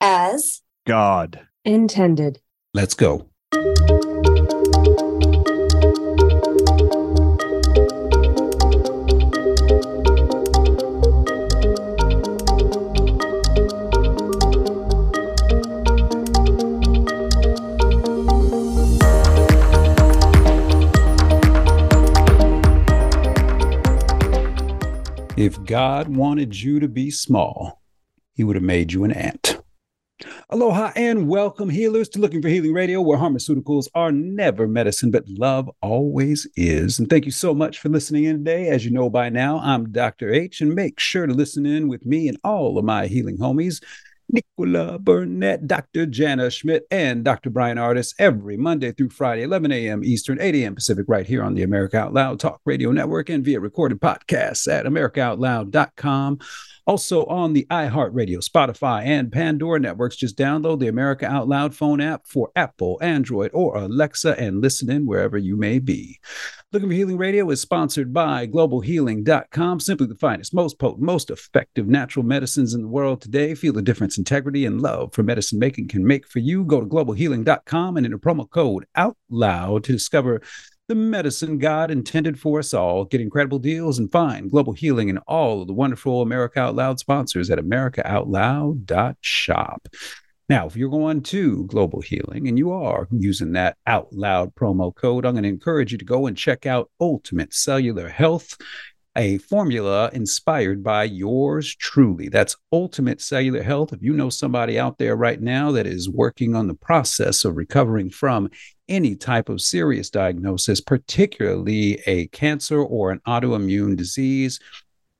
as God intended. Let's go. If God wanted you to be small, he would have made you an ant. Aloha and welcome, healers, to Looking for Healing Radio, where pharmaceuticals are never medicine, but love always is. And thank you so much for listening in today. As you know by now, I'm Dr. H, and make sure to listen in with me and all of my healing homies Nicola Burnett, Dr. Jana Schmidt, and Dr. Brian Ardis every Monday through Friday, 11 a.m. Eastern, 8 a.m. Pacific, right here on the America Out Loud Talk Radio Network and via recorded podcasts at AmericaOutloud.com. Also on the iHeartRadio, Spotify, and Pandora networks. Just download the America Out Loud phone app for Apple, Android, or Alexa and listen in wherever you may be. Looking for Healing Radio is sponsored by globalhealing.com. Simply the finest, most potent, most effective natural medicines in the world today. Feel the difference integrity and love for medicine making can make for you. Go to globalhealing.com and enter promo code OUT LOUD to discover the medicine God intended for us all. Get incredible deals and find global healing and all of the wonderful America Out Loud sponsors at americaoutloud.shop. Now, if you're going to Global Healing and you are using that out loud promo code, I'm going to encourage you to go and check out Ultimate Cellular Health a formula inspired by yours truly. That's Ultimate Cellular Health. If you know somebody out there right now that is working on the process of recovering from any type of serious diagnosis, particularly a cancer or an autoimmune disease,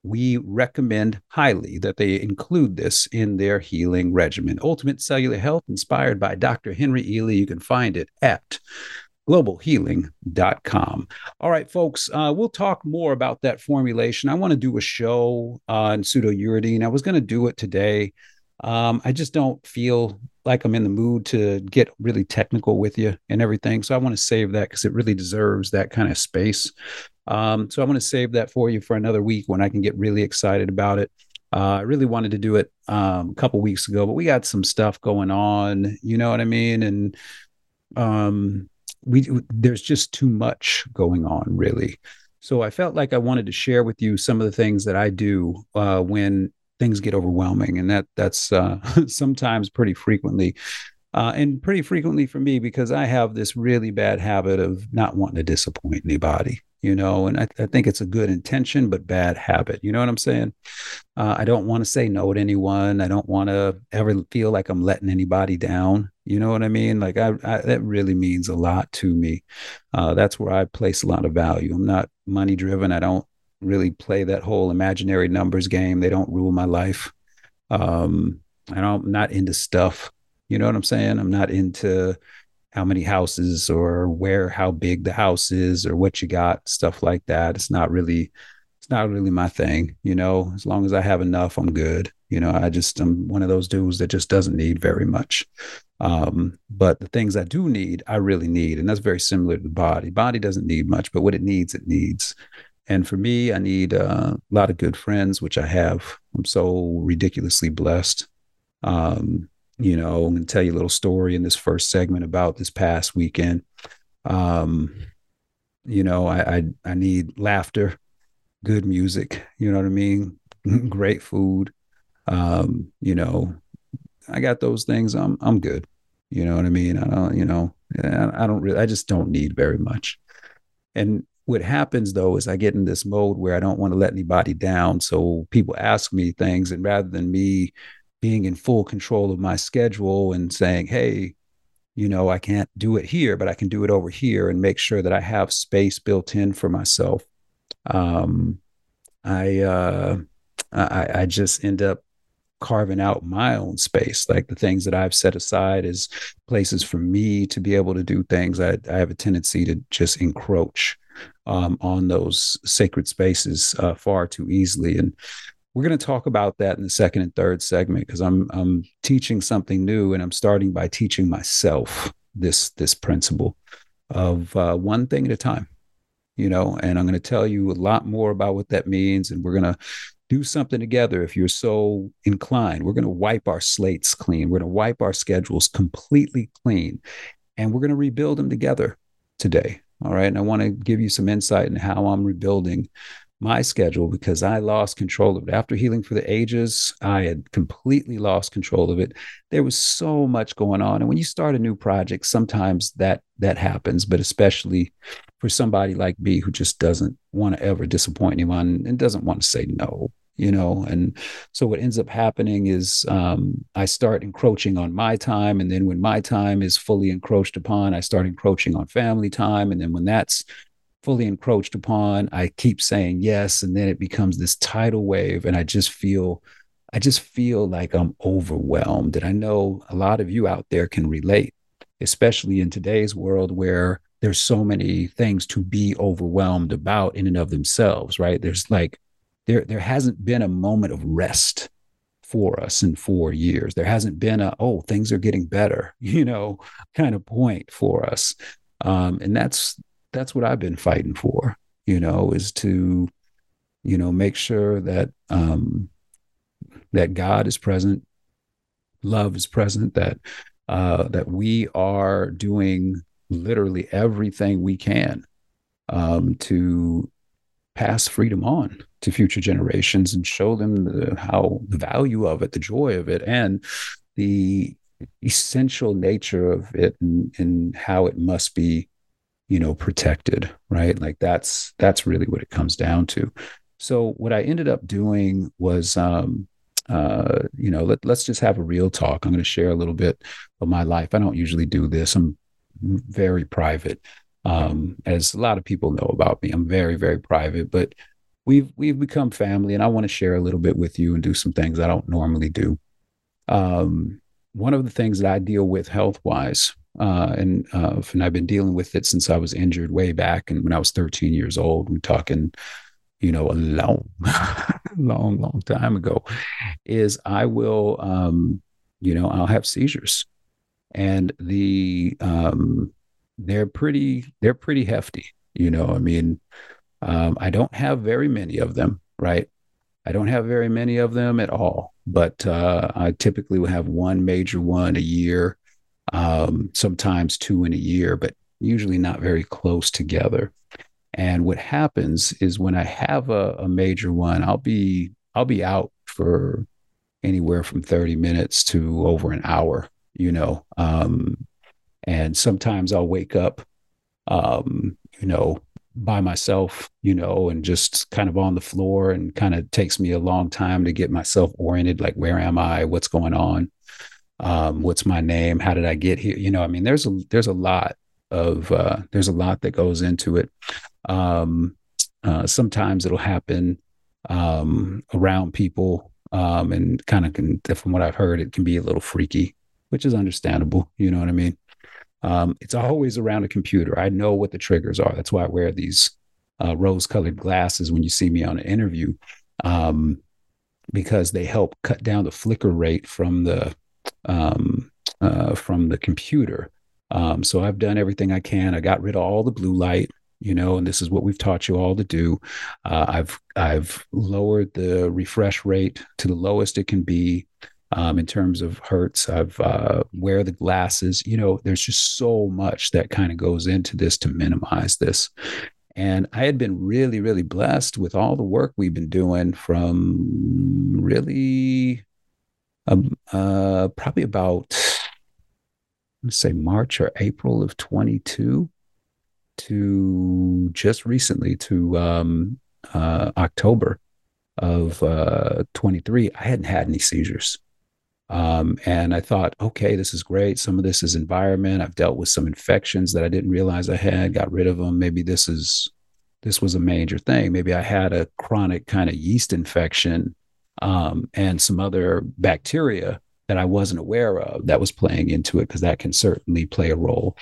we recommend highly that they include this in their healing regimen. Ultimate Cellular Health, inspired by Dr. Henry Ealy. You can find it at globalhealing.com. All right, folks, uh, we'll talk more about that formulation. I want to do a show on pseudouridine. I was going to do it today. Um, I just don't feel like I'm in the mood to get really technical with you and everything. So I want to save that because it really deserves that kind of space. Um, so I'm going to save that for you for another week when I can get really excited about it. Uh, I really wanted to do it um, a couple weeks ago, but we got some stuff going on. You know what I mean? And um, we there's just too much going on really. So i felt like i wanted to share with you some of the things that i do uh, when things get overwhelming and that that's uh, sometimes pretty frequently. Uh, and pretty frequently for me because i have this really bad habit of not wanting to disappoint anybody you know and I, I think it's a good intention but bad habit you know what i'm saying? Uh, i don't want to say no to anyone. I don't want to ever feel like i'm letting anybody down you know what i mean? Like I, I that really means a lot to me. Uh, that's where i place a lot of value. I'm not money driven. I don't really play that whole imaginary numbers game. They don't rule my life. Um, i don't I'm not into stuff you know what i'm saying? I'm not into how many houses or where how big the house is or what you got stuff like that. It's not really it's not really my thing you know? As long as i have enough i'm good. You know i just i'm one of those dudes that just doesn't need very much. Um, but the things i do need i really need and that's very similar to the body. Body doesn't need much but what it needs it needs. And for me i need uh, a lot of good friends which i have. I'm so ridiculously blessed. Um, you know, I'm going to tell you a little story in this first segment about this past weekend. Um, you know, I, I, I need laughter, good music. You know what I mean? Great food. Um, you know, I got those things. I'm I'm good. You know what I mean? I don't. You know, I don't really. I just don't need very much. And what happens though is I get in this mode where I don't want to let anybody down. So people ask me things, and rather than me being in full control of my schedule and saying, hey, you know, I can't do it here, but I can do it over here and make sure that I have space built in for myself. Um, I, uh, I, I just end up carving out my own space, like the things that I've set aside as places for me to be able to do things. I, I have a tendency to just encroach um, on those sacred spaces uh, far too easily. And we're going to talk about that in the second and third segment because I'm I'm teaching something new and I'm starting by teaching myself this this principle of uh, one thing at a time. You know, and I'm going to tell you a lot more about what that means, and we're going to do something together if you're so inclined. We're going to wipe our slates clean. We're going to wipe our schedules completely clean and we're going to rebuild them together today. All right. And I want to give you some insight in how I'm rebuilding my schedule because I lost control of it. After healing for the ages, I had completely lost control of it. There was so much going on. And when you start a new project, sometimes that that happens, but especially for somebody like me who just doesn't want to ever disappoint anyone and doesn't want to say no you know and so what ends up happening is um, i start encroaching on my time and then when my time is fully encroached upon i start encroaching on family time and then when that's fully encroached upon. I keep saying yes and then it becomes this tidal wave and i just feel i just feel like i'm overwhelmed. And i know a lot of you out there can relate especially in today's world where there's so many things to be overwhelmed about in and of themselves right? There's like there there hasn't been a moment of rest for us in four years. There hasn't been a oh things are getting better, you know, kind of point for us, um, and that's that's what I've been fighting for. You know, is to you know make sure that um, that God is present, love is present, that uh, that we are doing literally everything we can um, to pass freedom on to future generations and show them the, how the value of it, the joy of it, and the essential nature of it and, and how it must be you know protected right? Like that's that's really what it comes down to. So what i ended up doing was um uh you know let, let's just have a real talk. I'm going to share a little bit of my life. I don't usually do this. I'm very private. Um, as a lot of people know about me. I'm very, very private, but we've we've become family, and I want to share a little bit with you and do some things I don't normally do. Um, one of the things that I deal with health wise, uh, and uh, and I've been dealing with it since I was injured way back, and when I was 13 years old. We're talking, you know, a long, long, long time ago. Is I will, um, you know, I'll have seizures, and the um, they're pretty they're pretty hefty. You know, I mean, um, I don't have very many of them, right? I don't have very many of them at all, but uh, I typically will have one major one a year, um, sometimes two in a year, but usually not very close together. And what happens is when I have a, a major one, I'll be I'll be out for anywhere from 30 minutes to over an hour, you know. Um, and sometimes I'll wake up, um, you know, by myself, you know, and just kind of on the floor and kind of takes me a long time to get myself oriented. Like, where am I? What's going on? Um, what's my name? How did I get here? You know, I mean, there's a, there's a lot of, uh, there's a lot that goes into it. Um, uh, sometimes it'll happen, um, around people, um, and kind of can, from what I've heard, it can be a little freaky, which is understandable. You know what I mean? Um, it's always around a computer. I know what the triggers are. That's why I wear these uh, rose colored glasses when you see me on an interview, um, because they help cut down the flicker rate from the um, uh, from the computer. Um, so I've done everything I can. I got rid of all the blue light you know, and this is what we've taught you all to do. Uh, I've I've lowered the refresh rate to the lowest it can be um, in terms of hertz. I've uh, wear the glasses. You know, there's just so much that kind of goes into this to minimize this. And I had been really, really blessed with all the work we've been doing from really um, uh, probably about, let's say, March or April of 22 to just recently to um, uh, October of uh, 23. I hadn't had any seizures. Um, and I thought, okay, this is great. Some of this is environment. I've dealt with some infections that I didn't realize I had, got rid of them. Maybe this is this was a major thing. Maybe I had a chronic kind of yeast infection um, and some other bacteria that I wasn't aware of that was playing into it because that can certainly play a role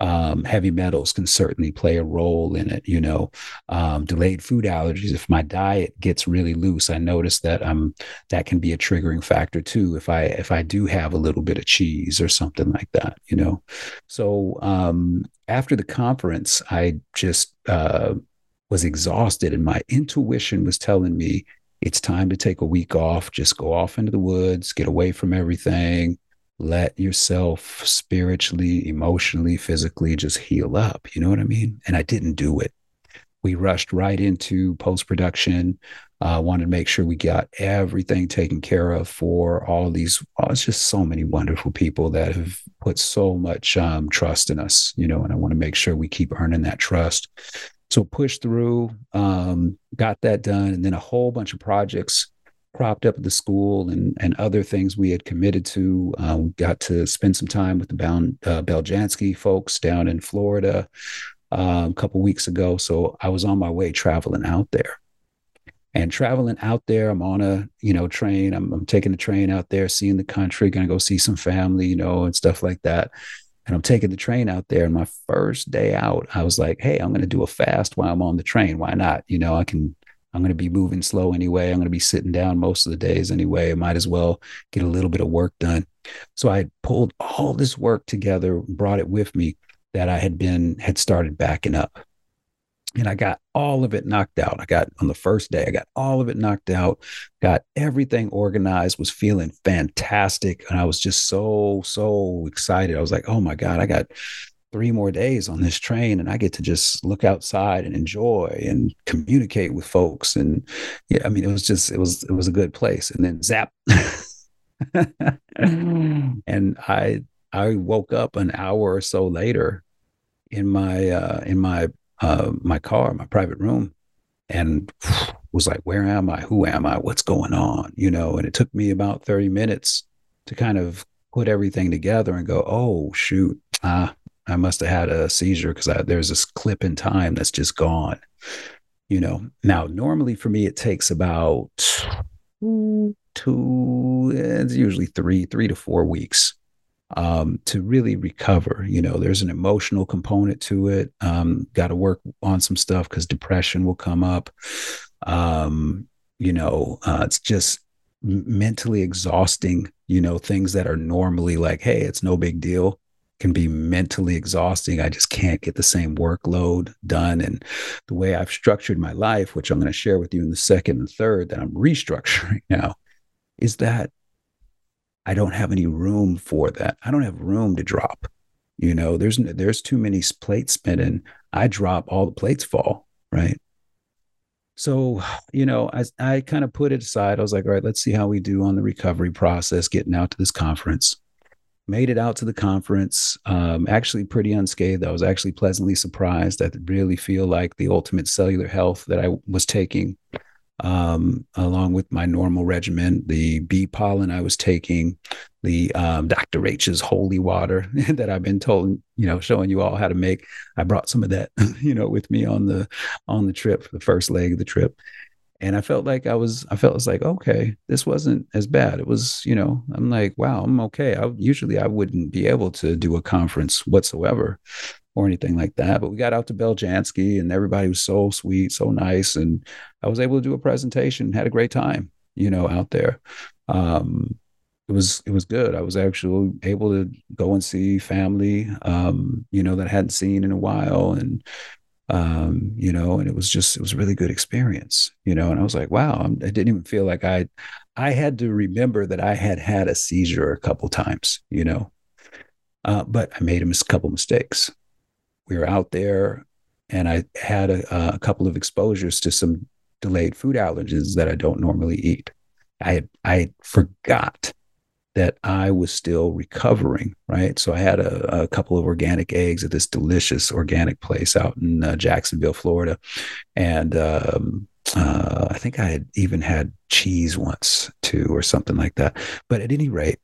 um, heavy metals can certainly play a role in it. You know, um, delayed food allergies. If my diet gets really loose, I notice that um that can be a triggering factor too. If I if I do have a little bit of cheese or something like that, you know. So um, after the conference, I just uh, was exhausted, and my intuition was telling me it's time to take a week off. Just go off into the woods, get away from everything, let yourself spiritually, emotionally, physically just heal up. You know what I mean? And I didn't do it. We rushed right into post production. Uh, wanted to make sure we got everything taken care of for all these. Oh, it's just so many wonderful people that have put so much um, trust in us, you know, and I want to make sure we keep earning that trust. So push through, um, got that done, and then a whole bunch of projects cropped up at the school and and other things we had committed to. Uh, we got to spend some time with the Bound, uh, Beljanski folks down in Florida uh, a couple weeks ago. So I was on my way traveling out there. And traveling out there, I'm on a you know train. I'm, I'm taking the train out there, seeing the country, gonna go see some family, you know, and stuff like that. And I'm taking the train out there. And my first day out, I was like, hey, I'm going to do a fast while I'm on the train. Why not? You know, I can I'm going to be moving slow anyway. I'm going to be sitting down most of the days anyway. I might as well get a little bit of work done. So I pulled all this work together, brought it with me that I had been, had started backing up. And I got all of it knocked out. I got on the first day, I got all of it knocked out, got everything organized, was feeling fantastic. And I was just so, so excited. I was like, oh my God, I got three more days on this train and I get to just look outside and enjoy and communicate with folks. And yeah, I mean, it was just, it was, it was a good place. And then zap. and I, I woke up an hour or so later in my, uh, in my, uh, my car, my private room and was like, where am I? Who am I? What's going on? You know, and it took me about 30 minutes to kind of put everything together and go, oh, shoot, I must have had a seizure because there's this clip in time that's just gone. You know, now normally for me, it takes about two, it's usually three, three to four weeks um, to really recover. You know, there's an emotional component to it. Um, Got to work on some stuff because depression will come up. Um, you know, uh, it's just mentally exhausting, you know, things that are normally like, hey, it's no big deal can be mentally exhausting. I just can't get the same workload done. And the way I've structured my life, which I'm going to share with you in the second and third that I'm restructuring now, is that I don't have any room for that. I don't have room to drop. You know, there's there's too many plates spinning. I drop, all the plates fall, right? So, you know, I, I kind of put it aside. I was like, all right, let's see how we do on the recovery process, getting out to this conference made it out to the conference um, actually pretty unscathed i was actually pleasantly surprised i really feel like the ultimate cellular health that i was taking um, along with my normal regimen the bee pollen i was taking the um, dr h's holy water that i've been told you know showing you all how to make i brought some of that you know with me on the on the trip the first leg of the trip and I felt like I was, I felt was like, okay, this wasn't as bad. It was, you know, I'm like, wow, I'm okay. I usually I wouldn't be able to do a conference whatsoever or anything like that. But we got out to Beljanski and everybody was so sweet, so nice. And I was able to do a presentation, had a great time, you know, out there. Um, it was it was good. I was actually able to go and see family, um, you know, that I hadn't seen in a while, and um, you know, and it was just it was a really good experience, you know. And I was like, wow, I'm, I did not even feel like I I had to remember that I had had a seizure a couple times, you know, uh, but I made a mis- couple mistakes. We were out there, and I had a, a couple of exposures to some delayed food allergens that I don't normally eat. I had, I forgot that I was still recovering, right? So I had a, a, couple of organic eggs at this delicious organic place out in uh, Jacksonville, Florida. And um, uh, I think I had even had cheese once too, or something like that. But at any rate,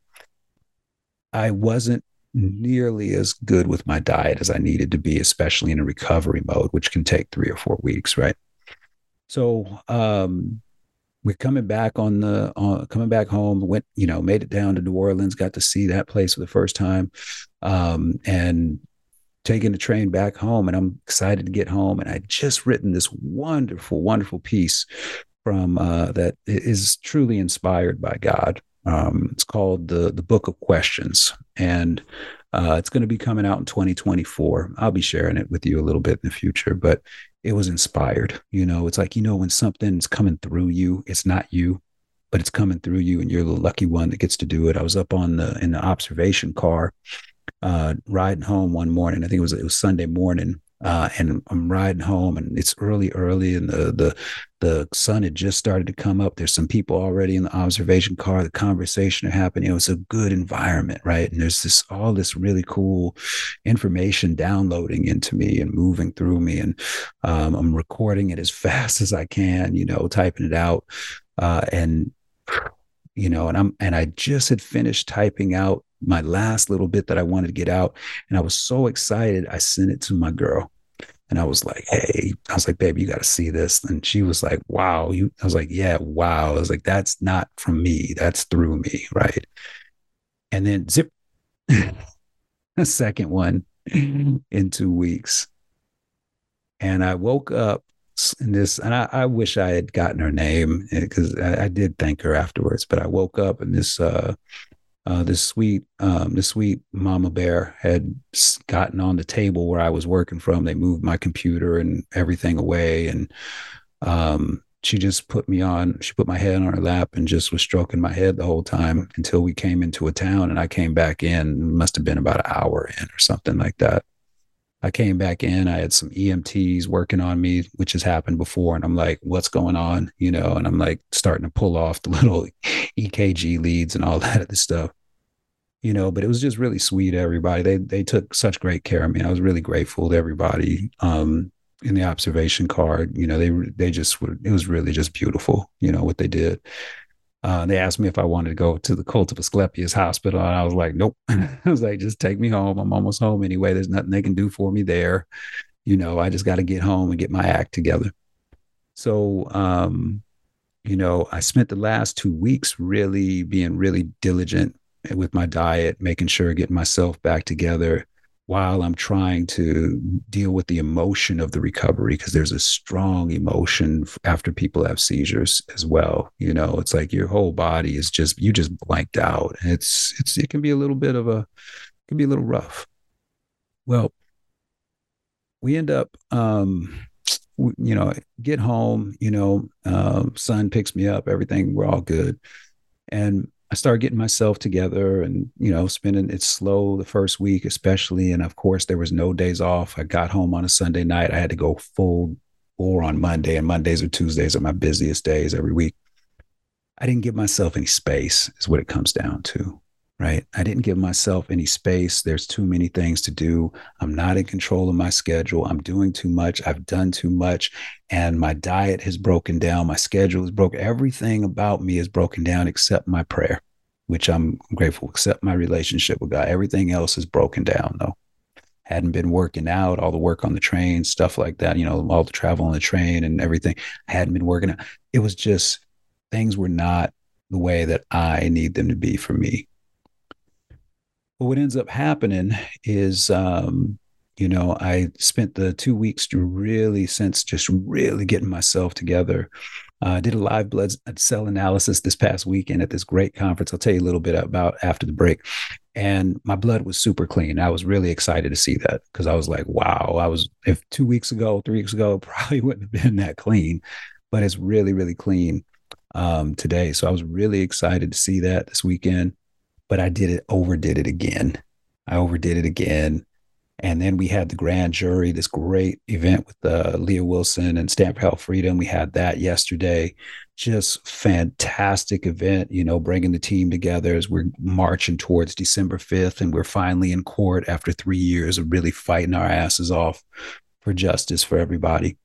I wasn't nearly as good with my diet as I needed to be, especially in a recovery mode, which can take three or four weeks, right? So, um, we're coming back on the uh, coming back home went you know made it down to new orleans got to see that place for the first time um, and taking the train back home and i'm excited to get home and i just written this wonderful wonderful piece from uh, that is truly inspired by god um, it's called the the book of questions and uh, it's going to be coming out in 2024 i'll be sharing it with you a little bit in the future but it was inspired. You know, it's like, you know, when something's coming through you, it's not you, but it's coming through you and you're the lucky one that gets to do it. I was up on the in the observation car, uh, riding home one morning. I think it was it was Sunday morning uh, and I'm riding home, and it's early, early, and the the the sun had just started to come up. There's some people already in the observation car. The conversation are happening. It was a good environment, right? And there's this all this really cool information downloading into me and moving through me, and um, I'm recording it as fast as I can, you know, typing it out, uh, and you know, and I'm and I just had finished typing out my last little bit that I wanted to get out. And I was so excited. I sent it to my girl. And I was like, hey, I was like, babe, you got to see this. And she was like, wow. You, I was like, yeah, wow. I was like, that's not from me. That's through me. Right. And then zip, a second one in two weeks. And I woke up in this, and I, I wish I had gotten her name because I, I, did thank her afterwards, but I woke up in this, uh, uh, this sweet, um, this sweet mama bear had gotten on the table where I was working from. They moved my computer and everything away, and um, she just put me on. She put my head on her lap and just was stroking my head the whole time until we came into a town. And I came back in. Must have been about an hour in or something like that. I came back in. I had some EMTs working on me, which has happened before. And I'm like, what's going on? You know, and I'm like starting to pull off the little EKG leads and all that other stuff. You know, but it was just really sweet. Everybody, they they took such great care of me. I was really grateful to everybody um, in the observation card. You know, they they just were. It was really just beautiful. You know what they did. Uh, they asked me if I wanted to go to the cult of Asclepius hospital. And I was like, nope. I was like, just take me home. I'm almost home anyway. There's nothing they can do for me there. You know, I just got to get home and get my act together. So, um, you know, I spent the last two weeks really being really diligent with my diet, making sure getting myself back together, while I'm trying to deal with the emotion of the recovery, because there's a strong emotion after people have seizures as well. You know, it's like your whole body is just you just blanked out. It's it's it can be a little bit of a can be a little rough. Well, we end up um you know get home you know um, son picks me up everything we're all good and I started getting myself together and, you know, spending it slow the first week, especially. And of course, there was no days off. I got home on a Sunday night. I had to go full or on Monday, and Mondays or Tuesdays are my busiest days every week. I didn't give myself any space, is what it comes down to right? I didn't give myself any space. There's too many things to do. I'm not in control of my schedule. I'm doing too much. I've done too much. And my diet has broken down. My schedule is broken. Everything about me is broken down except my prayer, which I'm grateful, except my relationship with God. Everything else is broken down, though. Hadn't been working out, all the work on the train, stuff like that, you know, all the travel on the train and everything. I hadn't been working out. It was just things were not the way that I need them to be for me but what ends up happening is, um, you know, I spent the two weeks to really, since just really getting myself together. Uh, I did a live blood cell analysis this past weekend at this great conference. I'll tell you a little bit about after the break. And my blood was super clean. I was really excited to see that because I was like, wow, I was, if two weeks ago, three weeks ago, probably wouldn't have been that clean, but it's really, really clean um, today. So I was really excited to see that this weekend but I did it, overdid it again. I overdid it again. And then we had the grand jury, this great event with uh, Leah Wilson and for Health Freedom. We had that yesterday. Just fantastic event, you know, bringing the team together as we're marching towards December 5th. And we're finally in court after three years of really fighting our asses off for justice for everybody.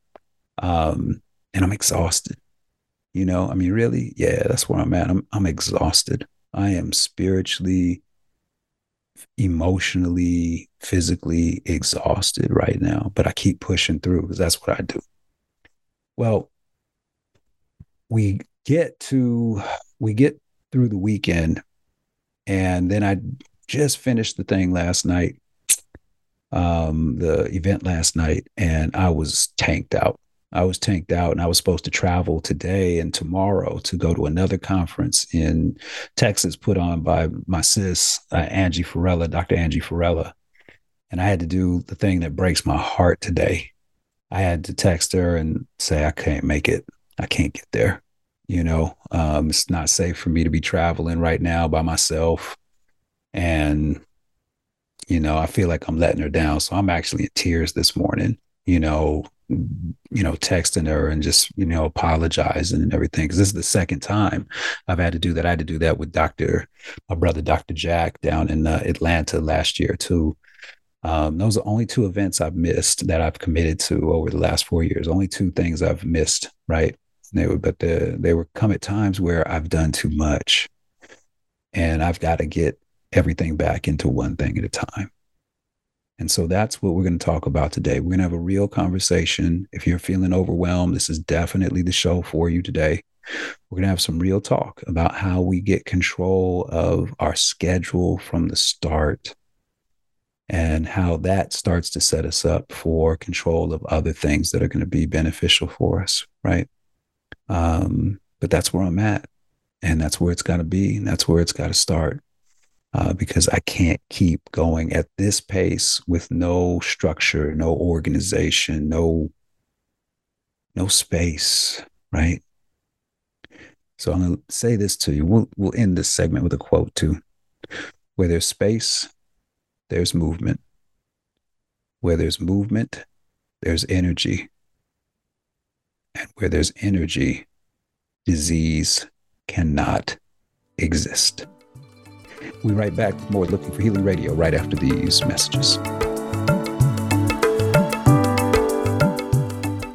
Um, and I'm exhausted. You know, I mean, really, yeah, that's where I'm at. I'm, I'm exhausted. I am spiritually, emotionally, physically exhausted right now, but I keep pushing through because that's what I do. Well, we get to we get through the weekend and then I just finished the thing last night um the event last night and I was tanked out. I was tanked out and I was supposed to travel today and tomorrow to go to another conference in Texas put on by my sis, uh, Angie Farella, Dr. Angie Farella. And I had to do the thing that breaks my heart today. I had to text her and say, I can't make it. I can't get there. You know, um, it's not safe for me to be traveling right now by myself. And, you know, I feel like I'm letting her down. So I'm actually in tears this morning, you know, you know, texting her and just, you know, apologizing and everything. Cause this is the second time I've had to do that. I had to do that with Dr. my brother, Dr. Jack down in uh, Atlanta last year too. Um, those are only two events I've missed that I've committed to over the last four years. Only two things I've missed, right? they were, but the, they were come at times where I've done too much, and I've got to get everything back into one thing at a time. And so that's what we're going to talk about today. We're going to have a real conversation. If you're feeling overwhelmed, this is definitely the show for you today. We're going to have some real talk about how we get control of our schedule from the start and how that starts to set us up for control of other things that are going to be beneficial for us, right? Um, but that's where I'm at. And that's where it's got to be. And that's where it's got to start. Uh, because I can't keep going at this pace with no structure, no organization, no no space, right? So I'm going to say this to you. We'll we'll end this segment with a quote too. Where there's space, there's movement. Where there's movement, there's energy. And where there's energy, disease cannot exist. We write back with more Looking for Healing Radio right after these messages.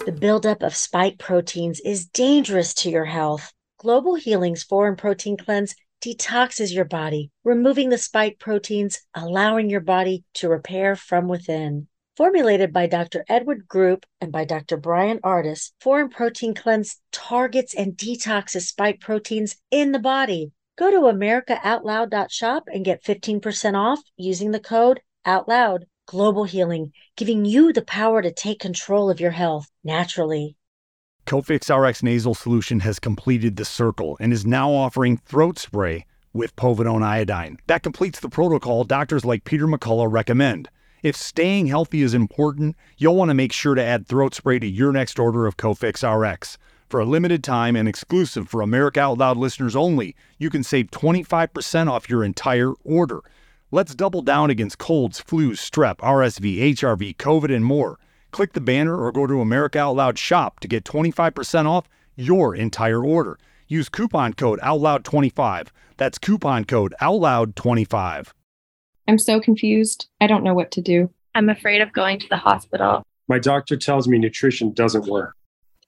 The buildup of spike proteins is dangerous to your health. Global Healing's Foreign Protein Cleanse detoxes your body, removing the spike proteins, allowing your body to repair from within. Formulated by Dr. Edward Group and by Dr. Brian Ardis, Foreign Protein Cleanse targets and detoxes spike proteins in the body. Go to AmericaOutloud.shop and get 15% off using the code OUTLOUD. Global Healing, giving you the power to take control of your health naturally. Cofix RX nasal solution has completed the circle and is now offering throat spray with povidone iodine. That completes the protocol doctors like Peter McCullough recommend. If staying healthy is important, you'll want to make sure to add throat spray to your next order of Cofix RX. For a limited time and exclusive for America Out Loud listeners only, you can save 25% off your entire order. Let's double down against colds, flus, strep, RSV, HRV, COVID, and more. Click the banner or go to America Out Loud shop to get 25% off your entire order. Use coupon code OUTLOUD25. That's coupon code OUTLOUD25. I'm so confused. I don't know what to do. I'm afraid of going to the hospital. My doctor tells me nutrition doesn't work.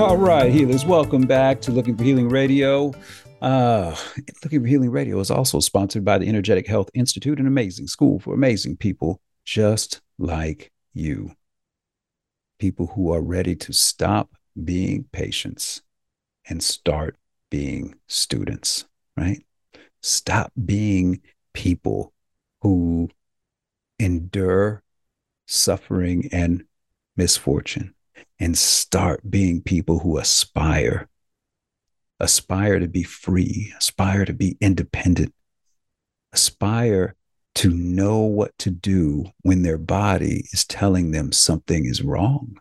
All right, healers, welcome back to Looking for Healing Radio. Uh, Looking for Healing Radio is also sponsored by the Energetic Health Institute, an amazing school for amazing people just like you. People who are ready to stop being patients and start being students, right? Stop being people who endure suffering and misfortune and start being people who aspire aspire to be free aspire to be independent aspire to know what to do when their body is telling them something is wrong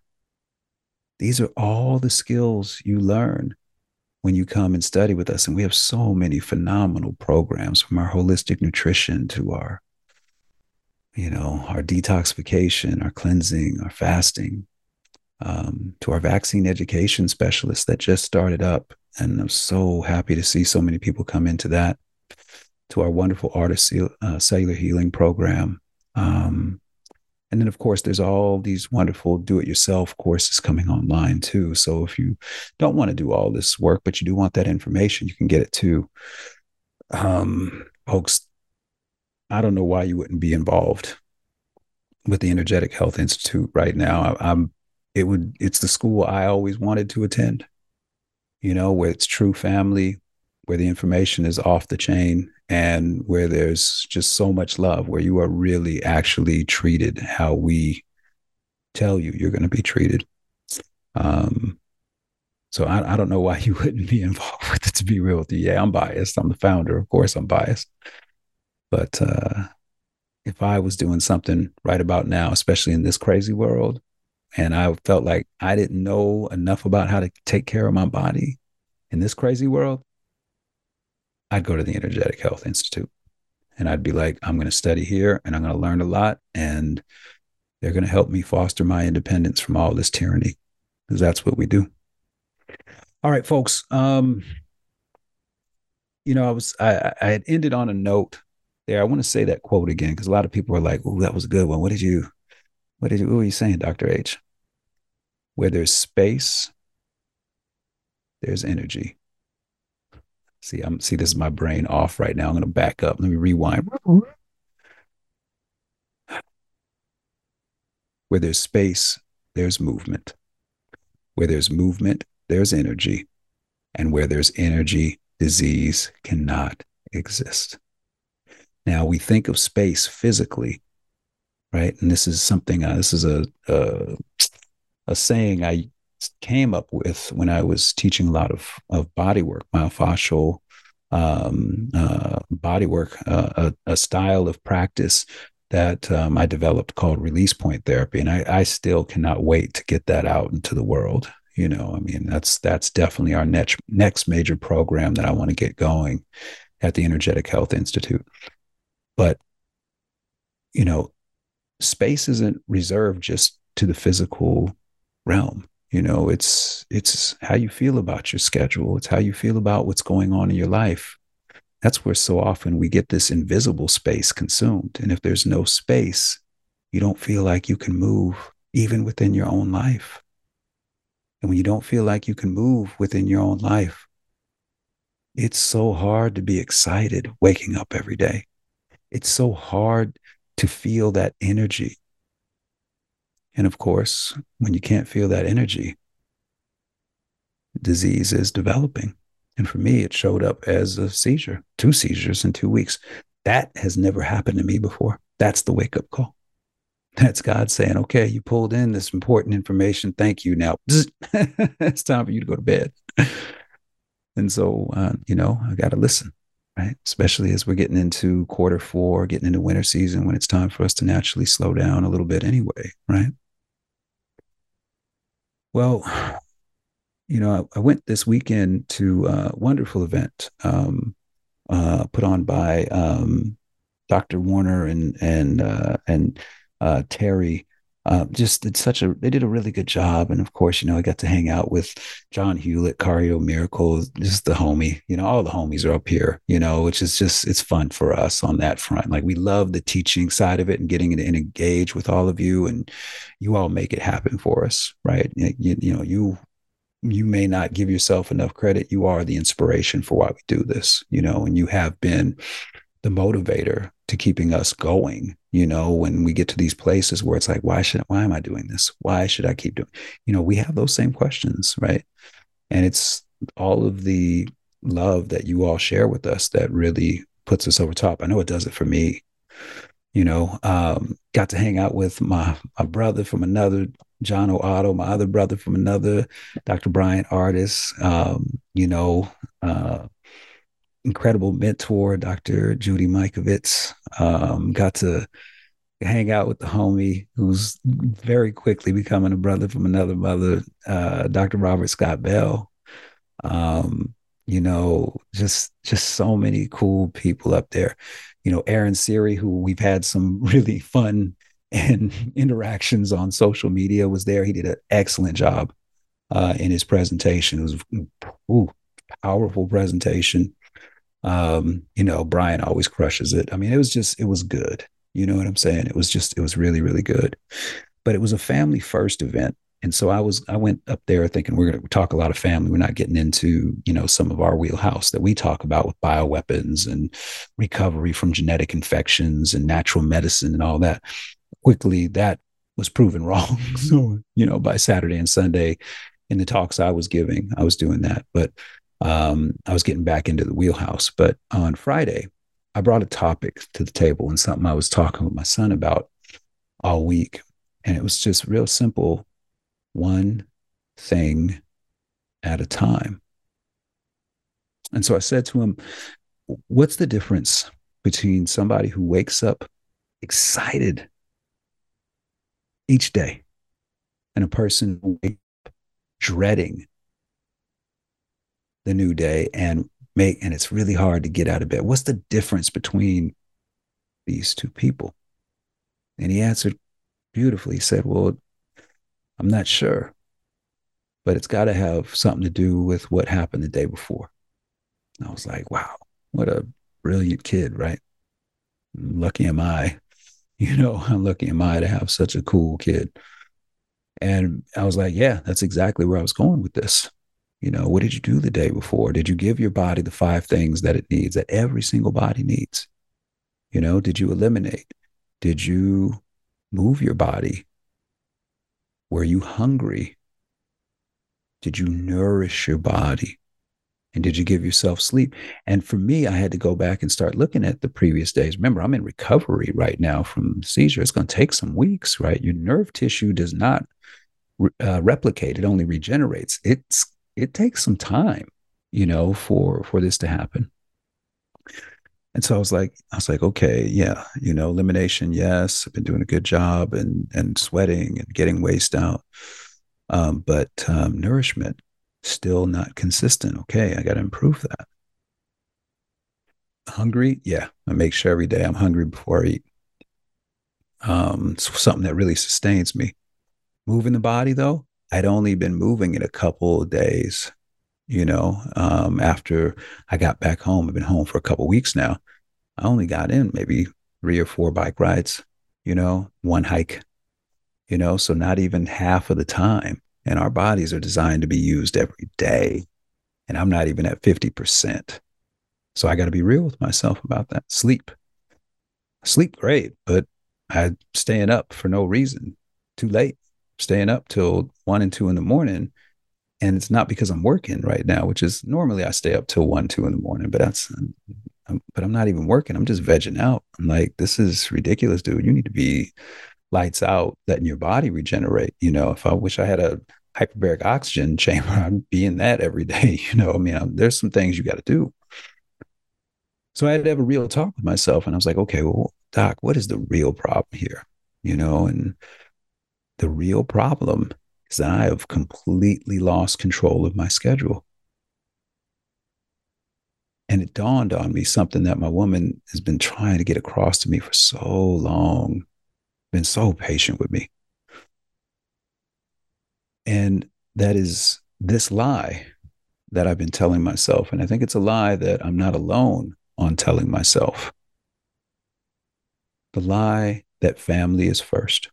these are all the skills you learn when you come and study with us. And we have so many phenomenal programs from our holistic nutrition to our, you know, our detoxification, our cleansing, our fasting, um, to our vaccine education specialists that just started up. And I'm so happy to see so many people come into that, to our wonderful artist uh, cellular healing program. Um, and then, of course, there's all these wonderful do it yourself courses coming online too. So if you don't want to do all this work, but you do want that information, you can get it too. Um, folks, I don't know why you wouldn't be involved with the Energetic Health Institute right now. I, am it would it's the school I always wanted to attend. You know, where it's true family, where the information is off the chain and where there's just so much love, where you are really actually treated how we tell you you're going to be treated. Um, so I, I don't know why you wouldn't be involved with it. To be real with you, yeah, I'm biased. I'm the founder, of course. I'm biased, but uh, if I was doing something right about now, especially in this crazy world, and I felt like I didn't know enough about how to take care of my body in this crazy world, I'd go to the Energetic Health Institute and I'd be like, I'm going to study here and I'm going to learn a lot. And they're going to help me foster my independence from all this tyranny because that's what we do. All right, folks. Um, you know, I was I, I had ended on a note there. I want to say that quote again because a lot of people are like, "Oh, that was a good one." What did you, what did you, saying, Doctor H? Where there's space, there's energy. See, I'm see this is my brain off right now. I'm going to back up. Let me rewind. Where there's space, there's movement. Where there's movement, there's energy. And where there's energy, disease cannot exist. Now we think of space physically, right? And this is something, uh, this is a, a, a saying I came up with when I was teaching a lot of, of body work, myofascial um, uh, body work, uh, a, a, style of practice that um, I developed called release point therapy. And I, I still cannot wait to get that out into the world. You know, I mean, that's that's definitely our next next major program that I want to get going at the Energetic Health Institute. But you know, space isn't reserved just to the physical realm. You know it's it's how you feel about your schedule. It's how you feel about what's going on in your life. That's where so often we get this invisible space consumed. And if there's no space you don't feel like you can move even within your own life. And when you don't feel like you can move within your own life it's so hard to be excited waking up every day. It's so hard to feel that energy and of course, when you can't feel that energy, disease is developing. And for me, it showed up as a seizure, two seizures in two weeks. That has never happened to me before. That's the wake up call. That's God saying, okay, you pulled in this important information. Thank you. Now it's time for you to go to bed. And so, uh, you know, I got to listen, right? Especially as we're getting into quarter four, getting into winter season when it's time for us to naturally slow down a little bit anyway, right? Well, you know, I, I went this weekend to a wonderful event um, uh, put on by um, Dr. Warner and and uh, and uh, Terry. Uh, just did such a they did a really good job, and of course, you know, I got to hang out with John Hewlett, Cario Miracle, just the homie. You know, all the homies are up here. You know, which is just it's fun for us on that front. Like we love the teaching side of it and getting to engage with all of you, and you all make it happen for us, right? You, you know, you you may not give yourself enough credit. You are the inspiration for why we do this, you know, and you have been the motivator to keeping us going, you know, when we get to these places where it's like, why should, why am I doing this? Why should I keep doing, you know, we have those same questions, right? And it's all of the love that you all share with us that really puts us over top. I know it does it for me. You know, um, got to hang out with my my brother from another John O'Otto, my other brother from another, Dr. Brian Ardis um, you know, uh, incredible mentor, Dr. Judy Mikovits. Um, got to hang out with the homie who's very quickly becoming a brother from another mother, uh, Dr. Robert Scott Bell. Um, you know, just just so many cool people up there. You know, Aaron Siri, who we've had some really fun and interactions on social media was there. He did an excellent job uh, in his presentation. It was powerful presentation. Um, you know, Brian always crushes it. I mean, it was just, it was good. You know what I'm saying? It was just, it was really, really good. But it was a family first event. And so I was, I went up there thinking we're going to talk a lot of family. We're not getting into, you know, some of our wheelhouse that we talk about with bioweapons and recovery from genetic infections and natural medicine and all that quickly that was proven wrong. so, you know, by Saturday and Sunday in the talks I was giving, I was doing that. But um, I was getting back into the wheelhouse. But on Friday, I brought a topic to the table and something I was talking with my son about all week. And it was just real simple one thing at a time. And so I said to him, What's the difference between somebody who wakes up excited each day and a person dreading the new day and make and it's really hard to get out of bed. What's the difference between these two people? And he answered beautifully he said well i'm not sure but it's got to have something to do with what happened the day before. And i was like wow what a brilliant kid right? Lucky am i you know how lucky am i to have such a cool kid. And i was like yeah that's exactly where i was going with this you know, what did you do the day before? Did you give your body the five things that it needs, that every single body needs? You know, did you eliminate? Did you move your body? Were you hungry? Did you nourish your body? And did you give yourself sleep? And for me, I had to go back and start looking at the previous days. Remember, I'm in recovery right now from seizure. It's going to take some weeks, right? Your nerve tissue does not uh, replicate; it only regenerates. It's it takes some time, you know, for for this to happen. And so I was like, I was like, okay, yeah, you know, elimination, yes, I've been doing a good job and and sweating and getting waste out. Um, but um, nourishment still not consistent. Okay, I got to improve that. Hungry, yeah, I make sure every day I'm hungry before I eat. Um, something that really sustains me. Moving the body though, I'd only been moving it a couple of days, you know, um, after I got back home. I've been home for a couple weeks now. I only got in maybe three or four bike rides, you know, one hike, you know, so not even half of the time. And our bodies are designed to be used every day. And I'm not even at 50%. So I got to be real with myself about that. Sleep. Sleep great, but I'm staying up for no reason. Too late staying up till one and two in the morning. And it's not because I'm working right now, which is normally I stay up till one, two in the morning, but that's, I'm, but I'm not even working. I'm just vegging out. I'm like, this is ridiculous, dude. You need to be lights out, letting your body regenerate. You know, if I wish I had a hyperbaric oxygen chamber, I'd be in that every day. You know, I mean, I'm, there's some things you got to do. So I had to have a real talk with myself. And I was like, okay, well, doc, what is the real problem here? You know, and the real problem is that I have completely lost control of my schedule. And it dawned on me something that my woman has been trying to get across to me for so long, been so patient with me. And that is this lie that I've been telling myself. And I think it's a lie that I'm not alone on telling myself. The lie that family is first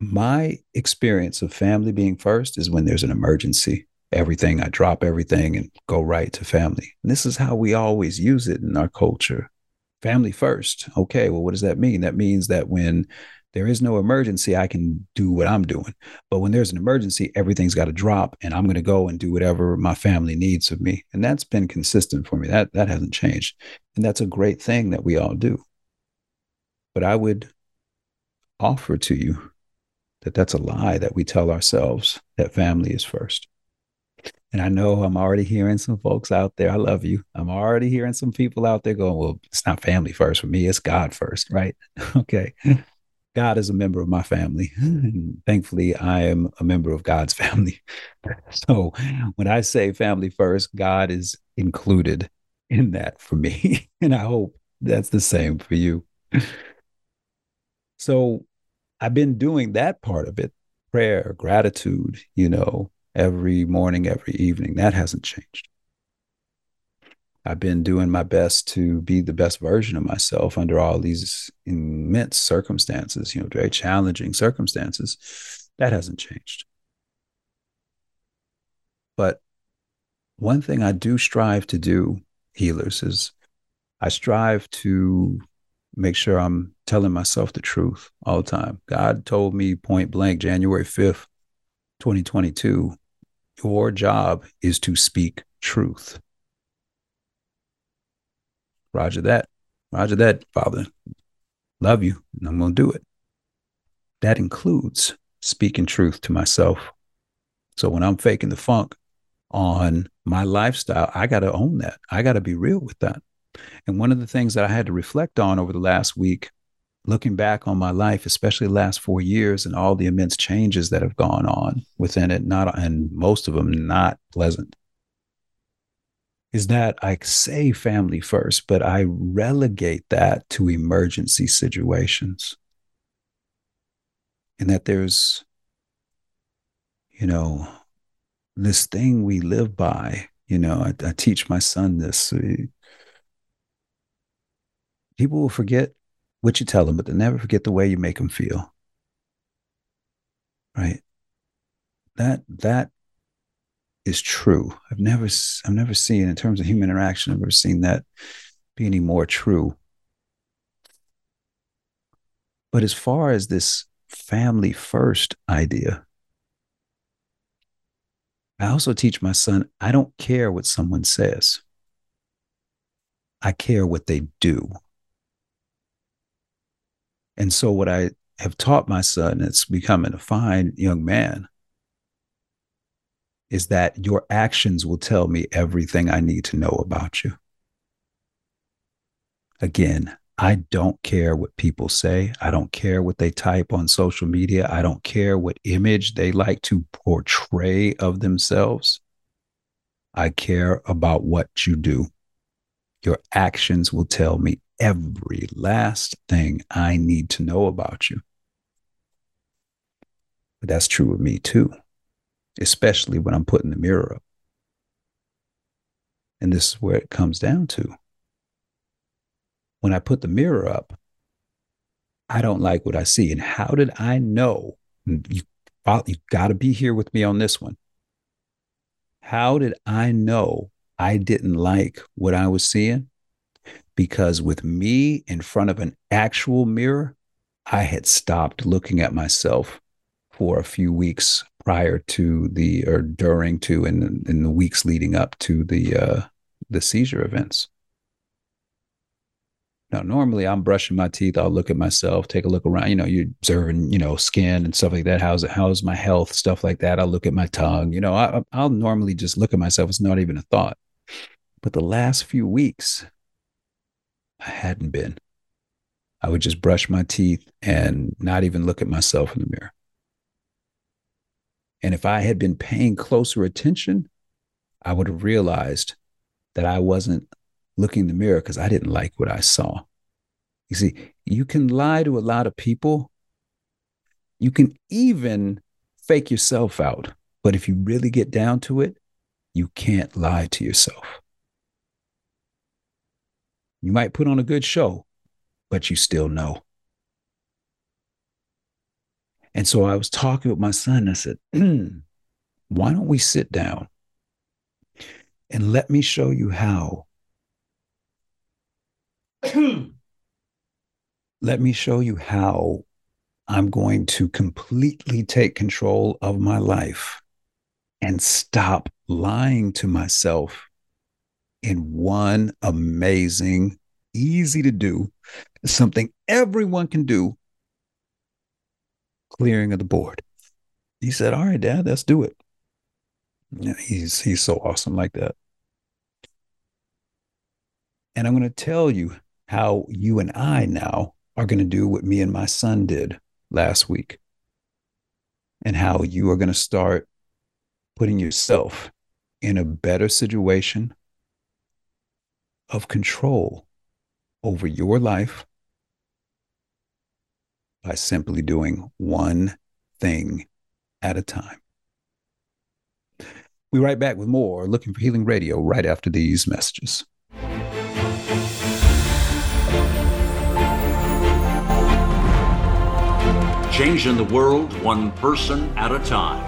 my experience of family being first is when there's an emergency. Everything, I drop everything and go right to family. And this is how we always use it in our culture. Family first. Okay, well, what does that mean? That means that when there is no emergency, I can do what I'm doing. But when there's an emergency, everything's got to drop and I'm going to go and do whatever my family needs of me. And that's been consistent for me. That that hasn't changed. And that's a great thing that we all do. But I would offer to you that that's a lie that we tell ourselves that family is first. And I know I'm already hearing some folks out there. I love you. I'm already hearing some people out there going, well, it's not family first for me. It's God first, right? okay. God is a member of my family. And thankfully, I am a member of God's family. So when I say family first, God is included in that for me. And I hope that's the same for you. So I've been doing that part of it prayer, gratitude, you know, every morning, every evening. That hasn't changed. I've been doing my best to be the best version of myself under all these immense circumstances, you know, very challenging circumstances. That hasn't changed. But one thing I do strive to do, healers, is I strive to make sure I'm telling myself the truth all the time. God told me point blank, January 5th, 2022, your job is to speak truth. Roger that. Roger that, Father. Love you, and I'm going to do it. That includes speaking truth to myself. So when I'm faking the funk on my lifestyle, I got to own that. I got to be real with that. And one of the things that I had to reflect on over the last week, looking back on my life, especially the last four years and all the immense changes that have gone on within it, not and most of them not pleasant, is that I say family first, but I relegate that to emergency situations. And that there's, you know, this thing we live by. You know, I, I teach my son this. People will forget what you tell them, but they never forget the way you make them feel. Right? That that is true. I've never I've never seen in terms of human interaction. I've never seen that be any more true. But as far as this family first idea, I also teach my son I don't care what someone says. I care what they do. And so, what I have taught my son, it's becoming a fine young man, is that your actions will tell me everything I need to know about you. Again, I don't care what people say. I don't care what they type on social media. I don't care what image they like to portray of themselves. I care about what you do. Your actions will tell me every last thing I need to know about you. But that's true of me too, especially when I'm putting the mirror up. And this is where it comes down to. When I put the mirror up, I don't like what I see. And how did I know? You, you got to be here with me on this one. How did I know I didn't like what I was seeing? Because with me in front of an actual mirror, I had stopped looking at myself for a few weeks prior to the or during to and in, in the weeks leading up to the uh, the seizure events. Now, normally I'm brushing my teeth. I'll look at myself, take a look around. You know, you're observing, you know, skin and stuff like that. How's it? How's my health? Stuff like that. I'll look at my tongue. You know, I, I'll normally just look at myself. It's not even a thought. But the last few weeks, I hadn't been. I would just brush my teeth and not even look at myself in the mirror. And if I had been paying closer attention, I would have realized that I wasn't looking in the mirror because I didn't like what I saw. You see, you can lie to a lot of people. You can even fake yourself out. But if you really get down to it, you can't lie to yourself. You might put on a good show, but you still know. And so I was talking with my son. I said, why don't we sit down and let me show you how? let me show you how I'm going to completely take control of my life and stop lying to myself in one amazing, easy to do, something everyone can do clearing of the board. He said, All right, Dad, let's do it. Yeah, he's he's so awesome like that. And I'm going to tell you how you and I now are going to do what me and my son did last week. And how you are going to start putting yourself in a better situation of control over your life by simply doing one thing at a time. We write back with more Looking for Healing Radio right after these messages. Changing the world one person at a time.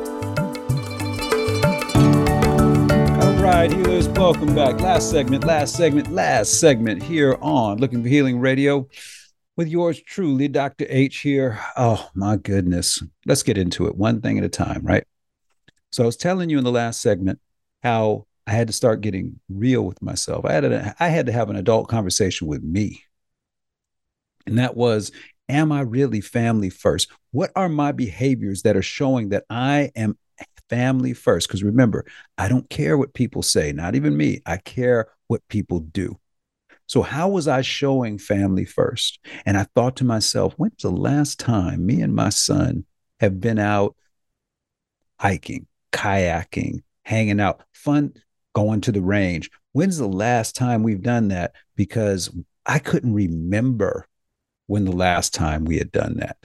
Right, healers, welcome back. Last segment, last segment, last segment here on Looking for Healing Radio with yours truly, Dr. H here. Oh my goodness. Let's get into it one thing at a time, right? So I was telling you in the last segment how I had to start getting real with myself. I had to, I had to have an adult conversation with me. And that was, am I really family first? What are my behaviors that are showing that I am family first? Because remember, I don't care what people say, not even me. I care what people do. So, how was I showing family first? And I thought to myself, when's the last time me and my son have been out hiking, kayaking, hanging out, fun, going to the range? When's the last time we've done that? Because I couldn't remember when the last time we had done that.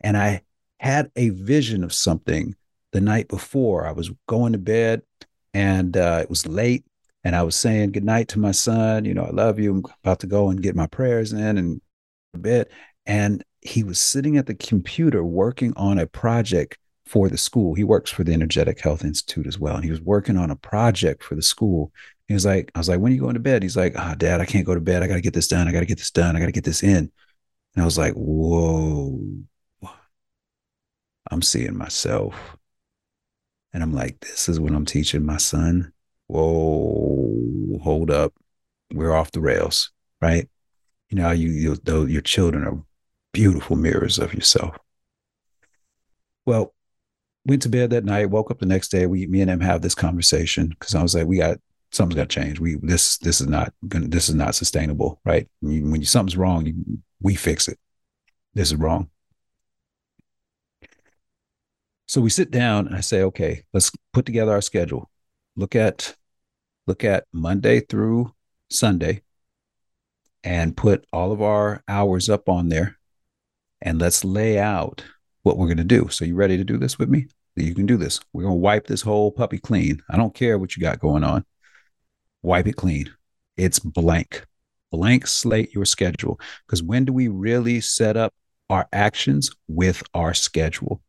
And I had a vision of something the night before. I was going to bed and uh, it was late and I was saying goodnight to my son. You know, I love you. I'm about to go and get my prayers in and bit. And he was sitting at the computer working on a project for the school. He works for the Energetic Health Institute as well. And he was working on a project for the school. He was like, I was like, when are you going to bed? He's like, oh, dad, I can't go to bed. I got to get this done. I got to get this done. I got to get this in. And I was like, whoa, I'm seeing myself. And I'm like, this is what I'm teaching my son whoa, hold up, we're off the rails, right? You know, you, you though your children are beautiful mirrors of yourself. Well, went to bed that night, woke up the next day. We, me and him have this conversation because I was like, we got something's got to change. We this this is not gonna this is not sustainable, right? You, when you, something's wrong, you, we fix it. This is wrong. So we sit down and I say, okay, let's put together our schedule look at look at Monday through Sunday and put all of our hours up on there and let's lay out what we're going to do. So you ready to do this with me? You can do this. We're going to wipe this whole puppy clean. I don't care what you got going on. Wipe it clean. It's blank. Blank slate your schedule. Because when do we really set up our actions with our schedule?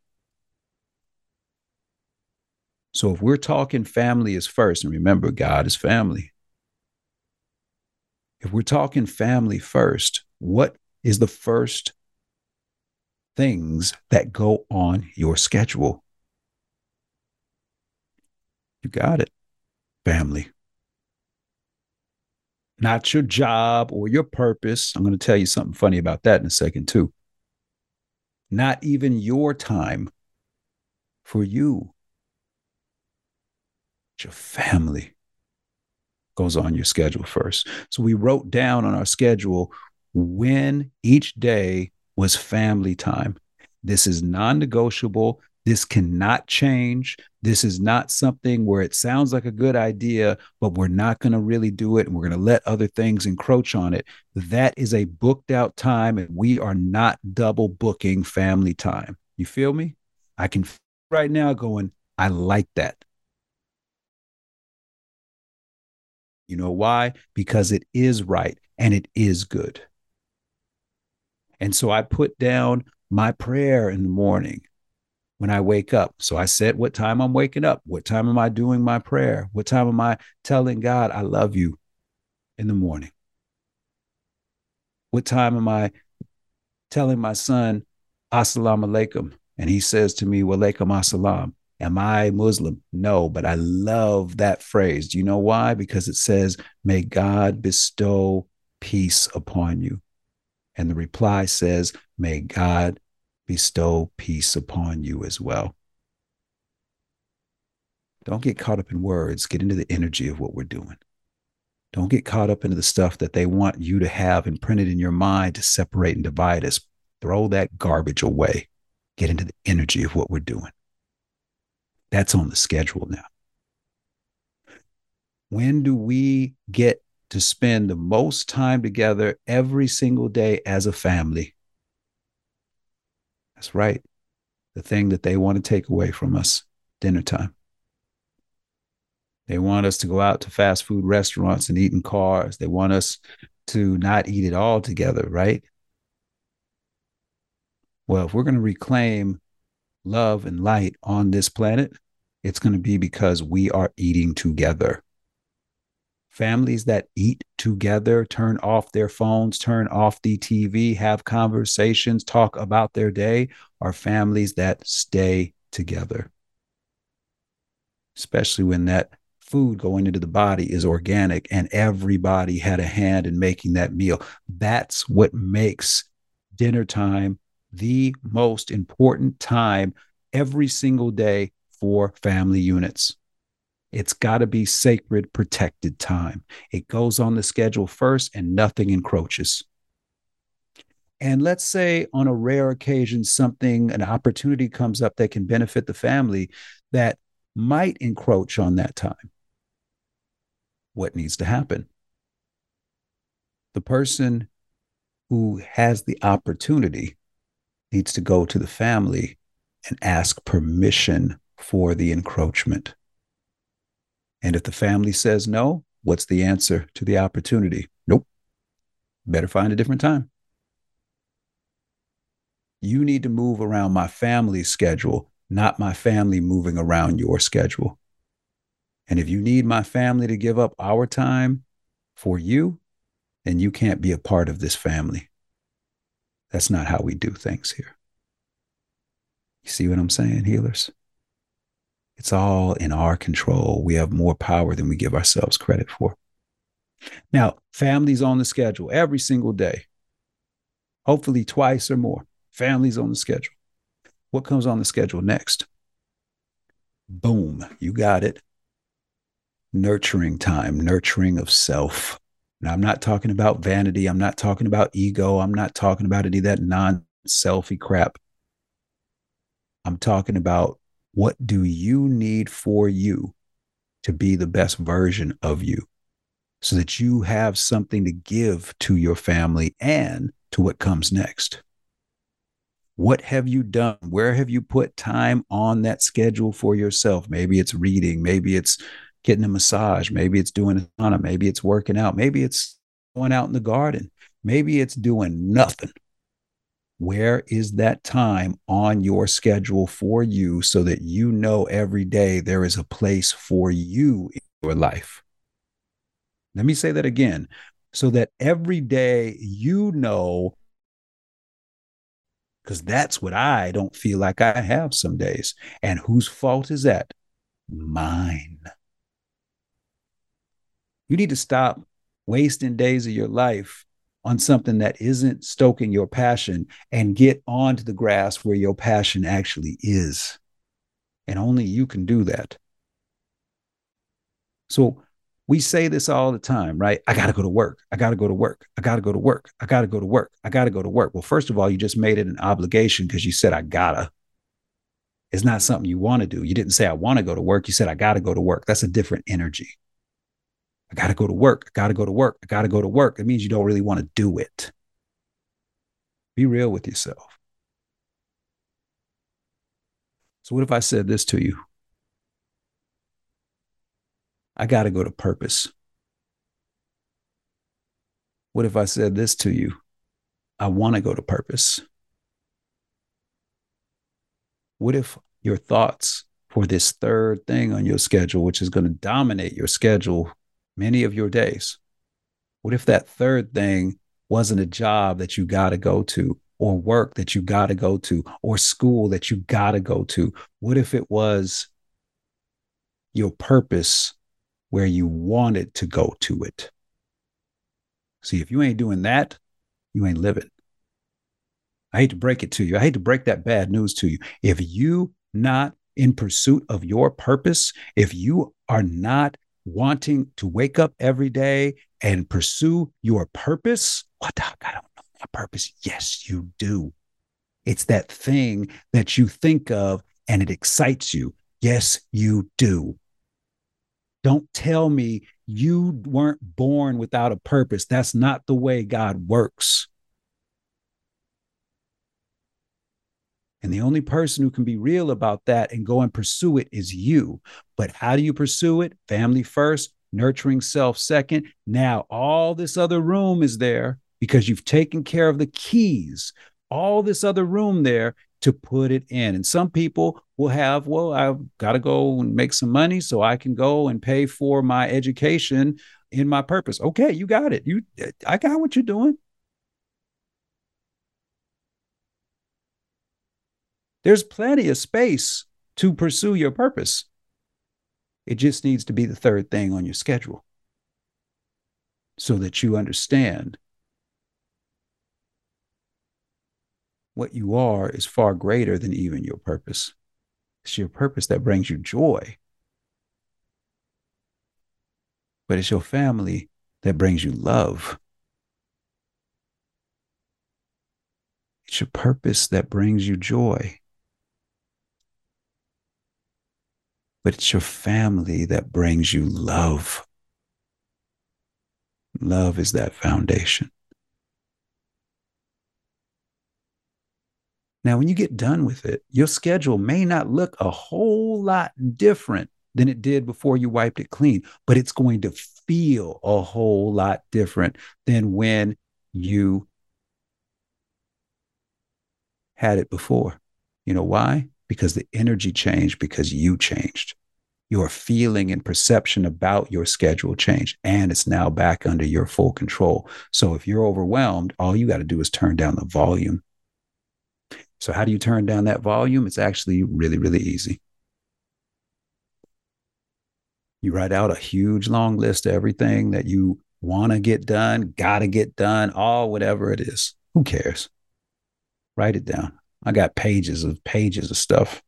So if we're talking family is first, and remember, God is family. If we're talking family first, what is the first things that go on your schedule? You got it. Family. Not your job or your purpose. I'm going to tell you something funny about that in a second, too. Not even your time for you your family goes on your schedule first. So we wrote down on our schedule when each day was family time. This is non negotiable. This cannot change. This is not something where it sounds like a good idea, but we're not going to really do it and we're going to let other things encroach on it. That is a booked out time, and we are not double booking family time. You feel me? I can right now going, I like that. You know why? Because it is right. and it is good. And so I put down my prayer in the morning when I wake up. So I said what time I'm waking up, what time am I doing my prayer, what time am I telling God I love you in the morning. What time am I telling my son assalamu alaikum and he says to me, Walaikum assalam. Am I Muslim? No, but I love that phrase. Do you know why? Because it says, May God bestow peace upon you. And the reply says, May God bestow peace upon you as well. Don't get caught up in words, get into the energy of what we're doing. Don't get caught up into the stuff that they want you to have imprinted in your mind to separate and divide us. Throw that garbage away. Get into the energy of what we're doing. That's on the schedule now. When do we get to spend the most time together every single day as a family? That's right. The thing that they want to take away from us dinner time. They want us to go out to fast food restaurants and eat in cars. They want us to not eat it all together, right? Well, if we're going to reclaim love and light on this planet, it's going to be because we are eating together. Families that eat together, turn off their phones, turn off the TV, have conversations, talk about their day, are families that stay together. Especially when that food going into the body is organic and everybody had a hand in making that meal. That's what makes dinner time the most important time every single day for family units. It's got to be sacred, protected time. It goes on the schedule first and nothing encroaches. And let's say on a rare occasion, something, an opportunity comes up that can benefit the family that might encroach on that time. What needs to happen? The person who has the opportunity needs to go to the family and ask permission for the encroachment. And if the family says no, what's the answer to the opportunity? Nope. Better find a different time. You need to move around my family's schedule, not my family moving around your schedule. And if you need my family to give up our time for you, then you can't be a part of this family. That's not how we do things here. You see what I'm saying, healers? It's all in our control. We have more power than we give ourselves credit for. Now, families on the schedule every single day, hopefully twice or more. Families on the schedule. What comes on the schedule next? Boom, you got it. Nurturing time, nurturing of self, now, I'm not talking about vanity. I'm not talking about ego. I'm not talking about any of that non selfie crap. I'm talking about what do you need for you to be the best version of you so that you have something to give to your family and to what comes next. What have you done? Where have you put time on that schedule for yourself? Maybe it's reading, maybe it's getting a massage. Maybe it's doing a sauna. Maybe it's working out. Maybe it's going out in the garden. Maybe it's doing nothing. Where is that time on your schedule for you so that you know every day there is a place for you in your life? Let me say that again so that every day you know, because that's what I don't feel like I have some days. And whose fault is that? Mine. You need to stop wasting days of your life on something that isn't stoking your passion and get onto the grass where your passion actually is. And only you can do that. So we say this all the time, right? I got to go to work. I got to go to work. I got to go to work. I got to go to work. I got to go to work. Well, first of all, you just made it an obligation because you said, I gotta. It's not something you want to do. You didn't say, I want to go to work. You said, I got to go to work. That's a different energy. I got to go to work. I got to go to work. I got to go to work. It means you don't really want to do it. Be real with yourself. So, what if I said this to you? I got to go to purpose. What if I said this to you? I want to go to purpose. What if your thoughts for this third thing on your schedule, which is going to dominate your schedule many of your days, what if that third thing wasn't a job that you got to go to, or work that you got to go to, or school that you got to go to? What if it was your purpose where you wanted to go to it? See, if you ain't doing that, you ain't living. I hate to break it to you. I hate to break that bad news to you. If you not in pursuit of your purpose, if you are not wanting to wake up every day and pursue your purpose, what doc? I don't know my purpose. Yes, you do. It's that thing that you think of and it excites you. Yes, you do. Don't tell me you weren't born without a purpose. That's not the way God works. And the only person who can be real about that and go and pursue it is you. But how do you pursue it? Family first, nurturing self second. Now, all this other room is there because you've taken care of the keys, all this other room there to put it in. And some people will have, well, I've got to go and make some money so I can go and pay for my education in my purpose. Okay, you got it. You I got what you're doing. There's plenty of space to pursue your purpose. It just needs to be the third thing on your schedule so that you understand what you are is far greater than even your purpose. It's your purpose that brings you joy. But it's your family that brings you love. It's your purpose that brings you joy. But it's your family that brings you love. Love is that foundation. Now, when you get done with it, your schedule may not look a whole lot different than it did before you wiped it clean, but it's going to feel a whole lot different than when you had it before. You know why? Because the energy changed because you changed. Your feeling and perception about your schedule changed, and it's now back under your full control. So if you're overwhelmed, all you got to do is turn down the volume. So, how do you turn down that volume? It's actually really, really easy. You write out a huge long list of everything that you want to get done, got to get done, all whatever it is. Who cares? Write it down. I got pages of pages of stuff.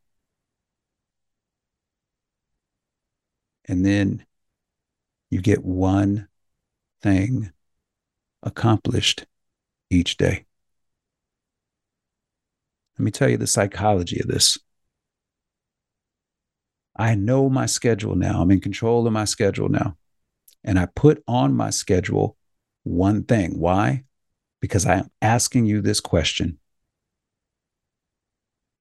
And then you get one thing accomplished each day. Let me tell you the psychology of this. I know my schedule now. I'm in control of my schedule now. And I put on my schedule one thing. Why? Because I am asking you this question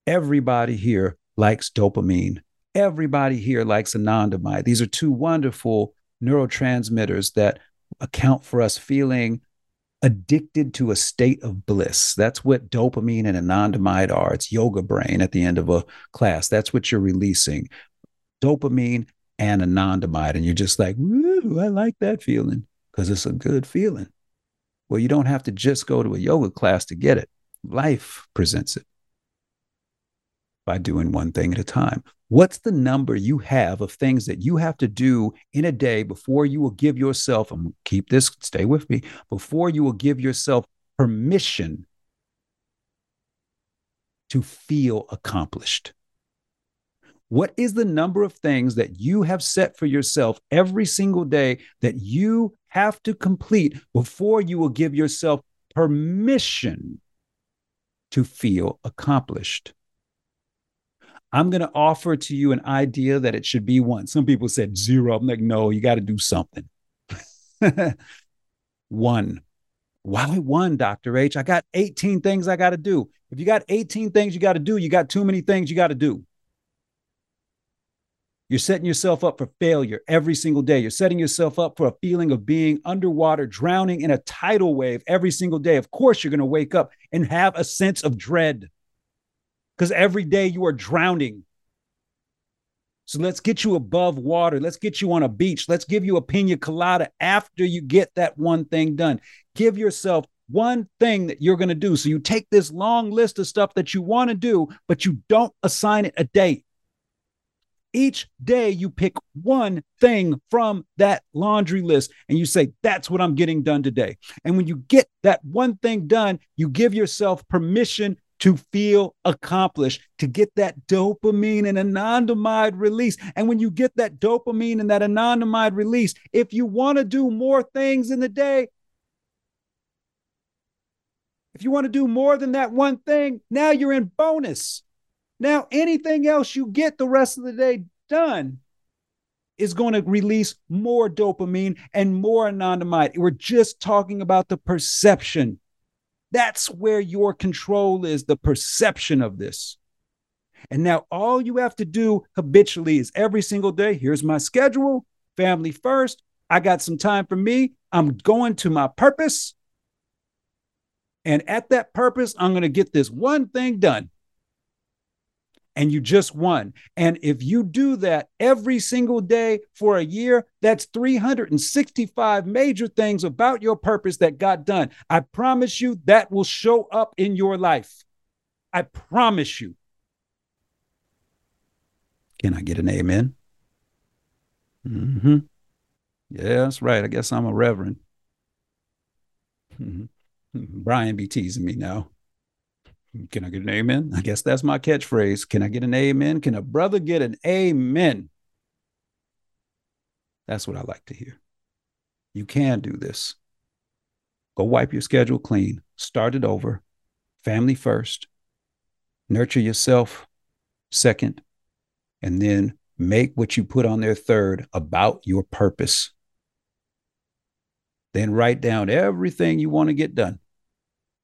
Everybody here likes dopamine. Everybody here likes anandamide. These are two wonderful neurotransmitters that account for us feeling addicted to a state of bliss. That's what dopamine and anandamide are. It's yoga brain at the end of a class. That's what you're releasing. Dopamine and anandamide. And you're just like, woo, I like that feeling because it's a good feeling. Well, you don't have to just go to a yoga class to get it. Life presents it by doing one thing at a time. What's the number you have of things that you have to do in a day before you will give yourself, and keep this, stay with me, before you will give yourself permission to feel accomplished? What is the number of things that you have set for yourself every single day that you have to complete before you will give yourself permission to feel accomplished? I'm going to offer to you an idea that it should be one. Some people said zero. I'm like, no, you got to do something. one. Why one, Dr. H? I got 18 things I got to do. If you got 18 things you got to do, you got too many things you got to do. You're setting yourself up for failure every single day. You're setting yourself up for a feeling of being underwater, drowning in a tidal wave every single day. Of course, you're going to wake up and have a sense of dread because every day you are drowning. So let's get you above water. Let's get you on a beach. Let's give you a pina colada after you get that one thing done. Give yourself one thing that you're going to do. So you take this long list of stuff that you want to do, but you don't assign it a date. Each day you pick one thing from that laundry list and you say, That's what I'm getting done today. And when you get that one thing done, you give yourself permission to feel accomplished, to get that dopamine and anandamide release. And when you get that dopamine and that anandamide release, if you want to do more things in the day, if you want to do more than that one thing, now you're in bonus. Now, anything else you get the rest of the day done is going to release more dopamine and more anandamide. We're just talking about the perception. That's where your control is the perception of this. And now all you have to do habitually is every single day here's my schedule, family first. I got some time for me. I'm going to my purpose. And at that purpose, I'm going to get this one thing done and you just won. And if you do that every single day for a year, that's 365 major things about your purpose that got done. I promise you that will show up in your life. I promise you. Can I get an amen? Mm-hmm. Yeah, that's right. I guess I'm a reverend. Mm-hmm. Brian be teasing me now. Can I get an amen? I guess that's my catchphrase. Can I get an amen? Can a brother get an amen? That's what I like to hear. You can do this. Go wipe your schedule clean, start it over, family first, nurture yourself second, and then make what you put on there third about your purpose. Then write down everything you want to get done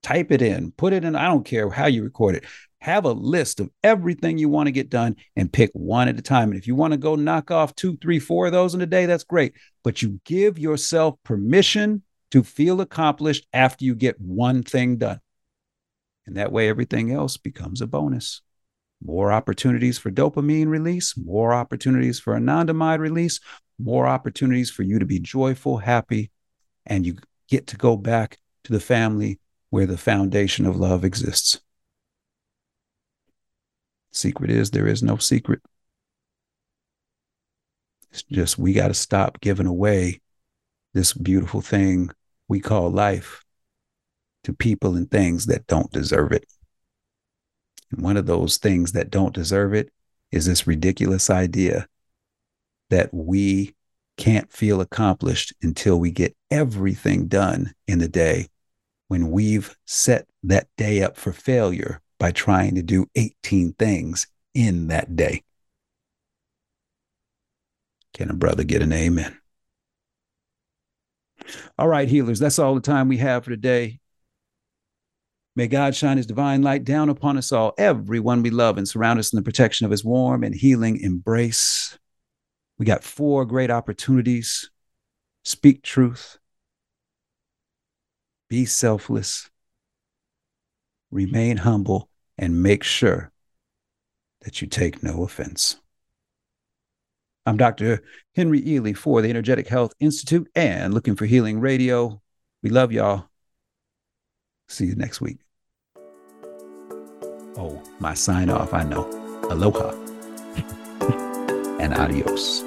type it in, put it in. I don't care how you record it. Have a list of everything you want to get done and pick one at a time. And if you want to go knock off two, three, four of those in a day, that's great. But you give yourself permission to feel accomplished after you get one thing done. And that way, everything else becomes a bonus. More opportunities for dopamine release, more opportunities for anandamide release, more opportunities for you to be joyful, happy, and you get to go back to the family where the foundation of love exists. Secret is there is no secret. It's just we got to stop giving away this beautiful thing we call life to people and things that don't deserve it. And one of those things that don't deserve it is this ridiculous idea that we can't feel accomplished until we get everything done in the day when we've set that day up for failure by trying to do 18 things in that day. Can a brother get an amen? All right, healers, that's all the time we have for today. May God shine his divine light down upon us all, everyone we love, and surround us in the protection of his warm and healing embrace. We got four great opportunities speak truth, be selfless, remain humble, and make sure that you take no offense. I'm Dr. Henry Ealy for the Energetic Health Institute and Looking for Healing Radio. We love y'all. See you next week. Oh, my sign off, I know. Aloha and adios.